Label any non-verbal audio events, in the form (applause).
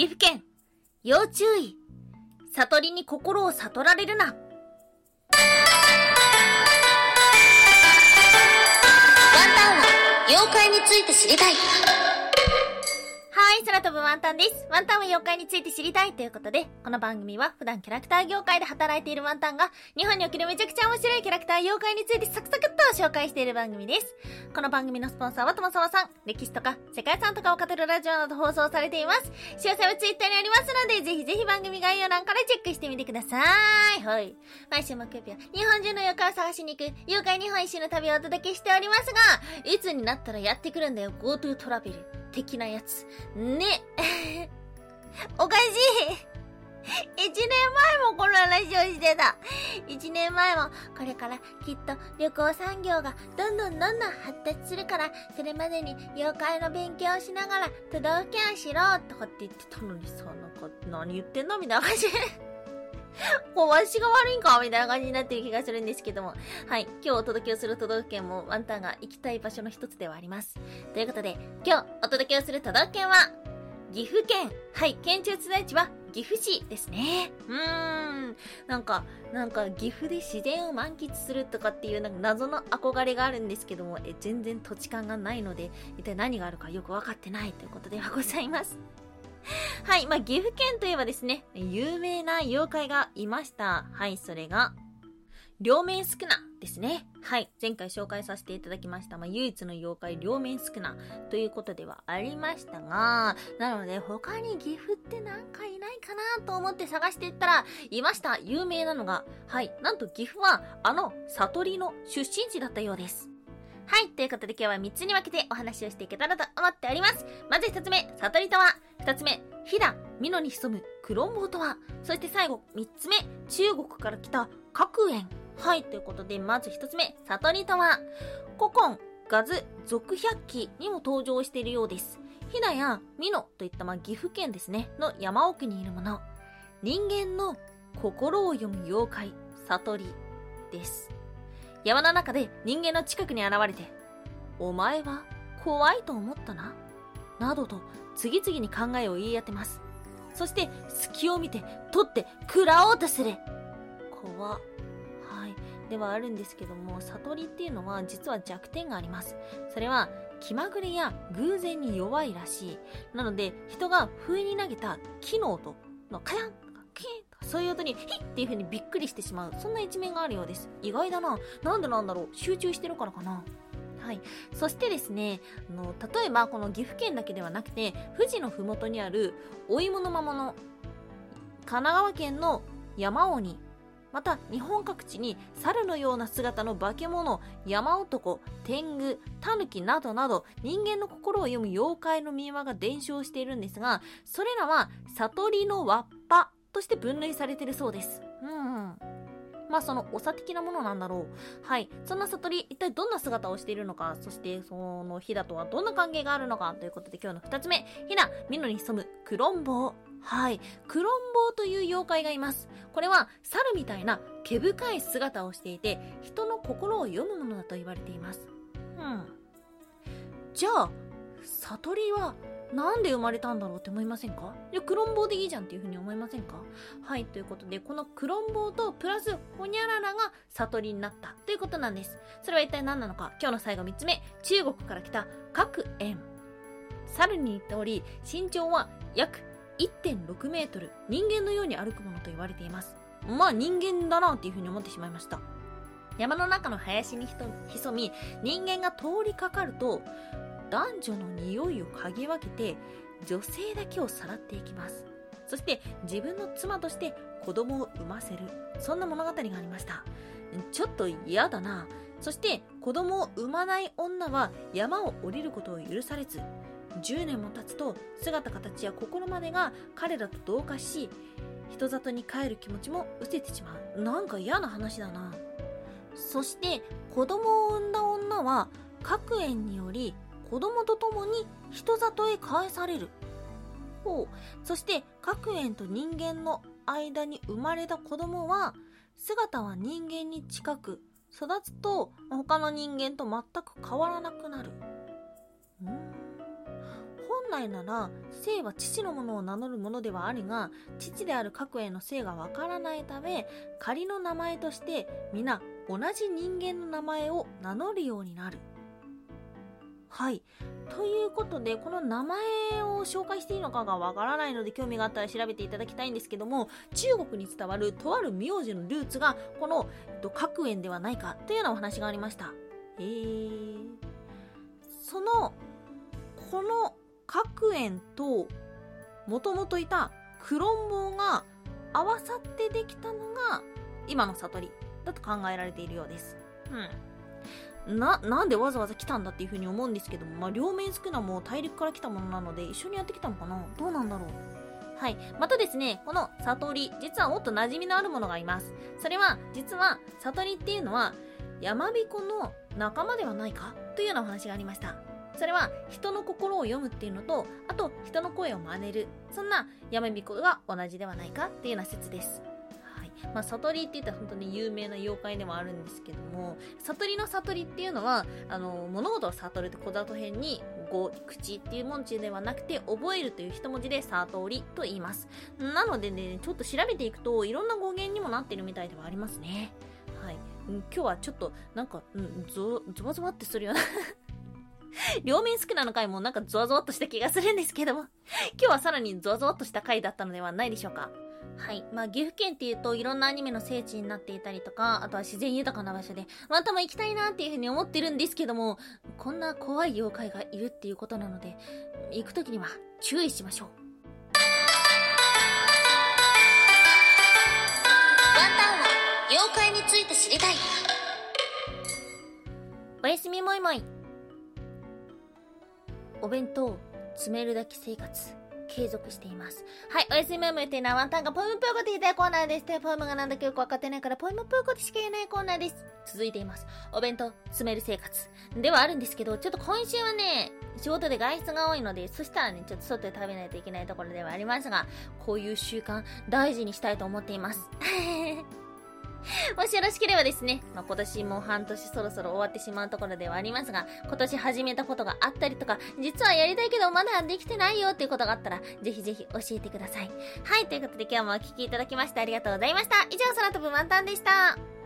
岐阜県、要注意。悟りに心を悟られるな。ワンタンは妖怪について知りたい。い、空飛ぶワンタンです。ワンタンは妖怪について知りたいということで、この番組は普段キャラクター業界で働いているワンタンが、日本におけるめちゃくちゃ面白いキャラクター妖怪についてサクサクっと紹介している番組です。この番組のスポンサーはともさまさん、歴史とか世界遺産とかを語るラジオなど放送されています。詳細はツイッターにありますので、ぜひぜひ番組概要欄からチェックしてみてください。はい。毎週木曜日は日本中の妖怪を探しに行く妖怪日本一周の旅をお届けしておりますが、いつになったらやってくるんだよ、GoTo トラベル。的なやつ。ね。(laughs) おかしい一年前もこの話をしてた。一年前も、これからきっと旅行産業がどんどんどんどん発達するから、それまでに妖怪の勉強をしながら都道府県を知ろとかって言ってたのにさ、なんか何言ってんの？みたいな感じ。(laughs) こう、わしが悪いんかみたいな感じになってる気がするんですけども。はい。今日お届けをする都道府県もワンタンが行きたい場所の一つではあります。ということで、今日お届けをする都道府県は、岐阜県。はい。県庁所在地は岐阜市ですね。うーん。なんか、なんか岐阜で自然を満喫するとかっていうなんか謎の憧れがあるんですけども、え、全然土地勘がないので、一体何があるかよくわかってないということではございます。(laughs) はい。まあ、岐阜県といえばですね、有名な妖怪がいました。はい、それが、両面スクナですね。はい。前回紹介させていただきました。まあ、唯一の妖怪、両面スクナということではありましたが、なので他に岐阜ってなんかいないかなと思って探していったら、いました。有名なのが、はい。なんと岐阜は、あの、悟りの出身地だったようです。はい。ということで今日は3つに分けてお話をしていけたらと思っております。まず1つ目、悟りとは。2つ目、飛騨、美濃に潜むクロンボウとは。そして最後、3つ目、中国から来た角園。はい。ということで、まず1つ目、悟りとは。古今、ガズ、続百鬼にも登場しているようです。飛騨や美濃といったまあ岐阜県ですね、の山奥にいるもの。人間の心を読む妖怪、悟りです。山の中で人間の近くに現れて、お前は怖いと思ったななどと次々に考えを言い当てます。そして隙を見て取って食らおうとする。怖はい。ではあるんですけども、悟りっていうのは実は弱点があります。それは気まぐれや偶然に弱いらしい。なので人が不意に投げた機能とのカヤンキンそういう音に、ヒッっていう風にびっくりしてしまう。そんな一面があるようです。意外だな。なんでなんだろう集中してるからかな。はい。そしてですね、あの、例えばこの岐阜県だけではなくて、富士のふもとにあるお芋の魔物、神奈川県の山鬼、また日本各地に猿のような姿の化け物、山男、天狗、狸などなど人間の心を読む妖怪の民話が伝承しているんですが、それらは悟りのわっぱとして分類されてるそうです。うん、うん。まあその長的なものなんだろう。はい。そんな悟り、一体どんな姿をしているのか、そしてそのヒダとはどんな関係があるのかということで今日の二つ目。ヒダ、ミノに潜むクロンボウ。はい。クロンボウという妖怪がいます。これは猿みたいな毛深い姿をしていて、人の心を読むものだと言われています。うん。じゃあ、悟りはなんで生まれたんだろうって思いませんか？いや、クロンボウでいいじゃんっていうふうに思いませんか？はい、ということで、このクロンボウとプラスホニャララが悟りになったということなんです。それは一体何なのか？今日の最後3つ目、中国から来た各円。猿に言っており、身長は約1.6メートル、人間のように歩くものと言われています。まあ人間だなっていうふうに思ってしまいました。山の中の林に潜み、人間が通りかかると、男女の匂いを嗅ぎ分けて女性だけをさらっていきます。そして自分の妻として子供を産ませる。そんな物語がありました。ちょっと嫌だな。そして子供を産まない女は山を降りることを許されず10年も経つと姿形や心までが彼らと同化し人里に帰る気持ちも失せてしまう。なんか嫌な話だな。そして子供を産んだ女は各園により子供と共に人里へ返される。ほう。そして各園と人間の間に生まれた子供は、姿は人間に近く、育つと他の人間と全く変わらなくなる。本来なら姓は父のものを名乗るものではあるが父である各への姓がわからないため仮の名前として皆同じ人間の名前を名乗るようになるはいということでこの名前を紹介していいのかがわからないので興味があったら調べていただきたいんですけども中国に伝わるとある名字のルーツがこのえっと各園ではないかというようなお話がありましたえー、そのこの各園ともともといたクロンボウが合わさってできたのが今の悟りだと考えられているようです。うん。な、なんでわざわざ来たんだっていうふうに思うんですけども、まあ、両面少なも大陸から来たものなので一緒にやってきたのかな？どうなんだろう？はい。またですね、この悟り、実はもっと馴染みのあるものがいます。それは、実は、悟りっていうのは、山彦の仲間ではないか？というようなお話がありました。それは人の心を読むっていうのと、あと人の声を真似る。そんな山彦が同じではないか？っていうような説です。まあ、悟りって言ったら本当に有名な妖怪でもあるんですけども、悟りの悟りっていうのは、あの、物事を悟るって小里編に、語、口っていう文字ではなくて、覚えるという一文字で悟りと言います。なのでね、ちょっと調べていくと、いろんな語源にもなってるみたいではありますね。はい。今日はちょっと、なんか、うん、ゾ、ゾワゾワってするような (laughs) 両面少なの回もなんかゾワゾワっとした気がするんですけども今日はさらにゾワゾワっとした回だったのではないでしょうか。はい。まあ、岐阜県っていうといろんなアニメの聖地になっていたりとか、あとは自然豊かな場所で、またも行きたいなっていうふうに思ってるんですけども、こんな怖い妖怪がいるっていうことなので、行くときには注意しましょう。ワンタンは妖怪について知りたい。おやすみもいもい。お弁当、詰めるだけ生活、継続しています。はい、おやすみムームっていうのはワンタンがポイムプーコって言いたいコーナーです。で、ポイムがなんだかよくわかってないから、ポイムプーコでしか言えないコーナーです。続いています。お弁当、詰める生活。ではあるんですけど、ちょっと今週はね、仕事で外出が多いので、そしたらね、ちょっと外で食べないといけないところではありますが、こういう習慣、大事にしたいと思っています。(laughs) もしよろしければですね、まあ、今年も半年そろそろ終わってしまうところではありますが、今年始めたことがあったりとか、実はやりたいけどまだできてないよっていうことがあったら、ぜひぜひ教えてください。はい、ということで今日もお聴きいただきましてありがとうございました。以上、空飛ぶ満タンでした。